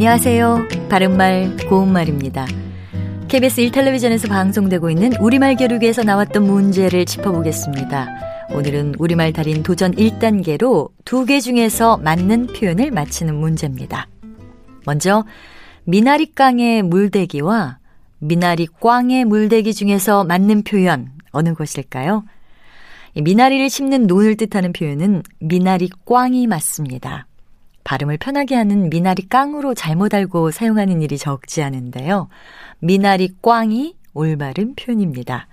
안녕하세요. 바른말, 고운말입니다. KBS 1텔레비전에서 방송되고 있는 우리말 겨루기에서 나왔던 문제를 짚어보겠습니다. 오늘은 우리말 달인 도전 1단계로 두 개 중에서 맞는 표현을 맞히는 문제입니다. 먼저, 미나리깡의 물대기와 미나리꽝의 물대기 중에서 맞는 표현 어느 것일까요? 미나리를 심는 논을 뜻하는 표현은 미나리꽝이 맞습니다. 발음을 편하게 하는 미나리 깡으로 잘못 알고 사용하는 일이 적지 않은데요. 미나리 꽝이 올바른 표현입니다.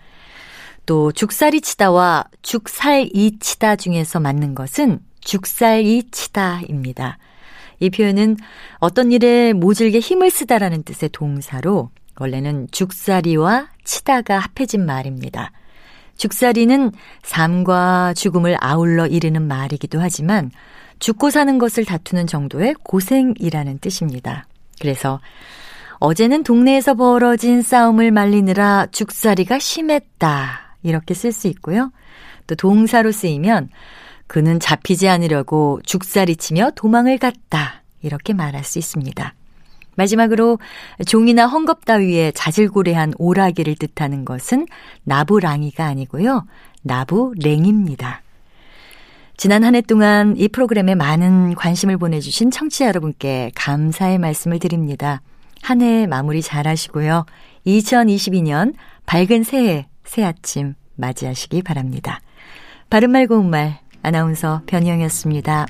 또 죽살이 치다와 죽살이 치다 중에서 맞는 것은 죽살이 치다입니다. 이 표현은 어떤 일에 모질게 힘을 쓰다라는 뜻의 동사로 원래는 죽살이와 치다가 합해진 말입니다. 죽살이는 삶과 죽음을 아울러 이르는 말이기도 하지만 죽고 사는 것을 다투는 정도의 고생이라는 뜻입니다. 그래서 어제는 동네에서 벌어진 싸움을 말리느라 죽살이가 심했다. 이렇게 쓸 수 있고요. 또 동사로 쓰이면 그는 잡히지 않으려고 죽살이 치며 도망을 갔다. 이렇게 말할 수 있습니다. 마지막으로 종이나 헝겊 따위에 자질고래한 오라기를 뜻하는 것은 나부랑이가 아니고요. 나부랭입니다. 지난 한 해 동안 이 프로그램에 많은 관심을 보내주신 청취자 여러분께 감사의 말씀을 드립니다. 한 해 마무리 잘 하시고요. 2022년 밝은 새해, 새 아침 맞이하시기 바랍니다. 바른말 고운말 아나운서 변희영이었습니다.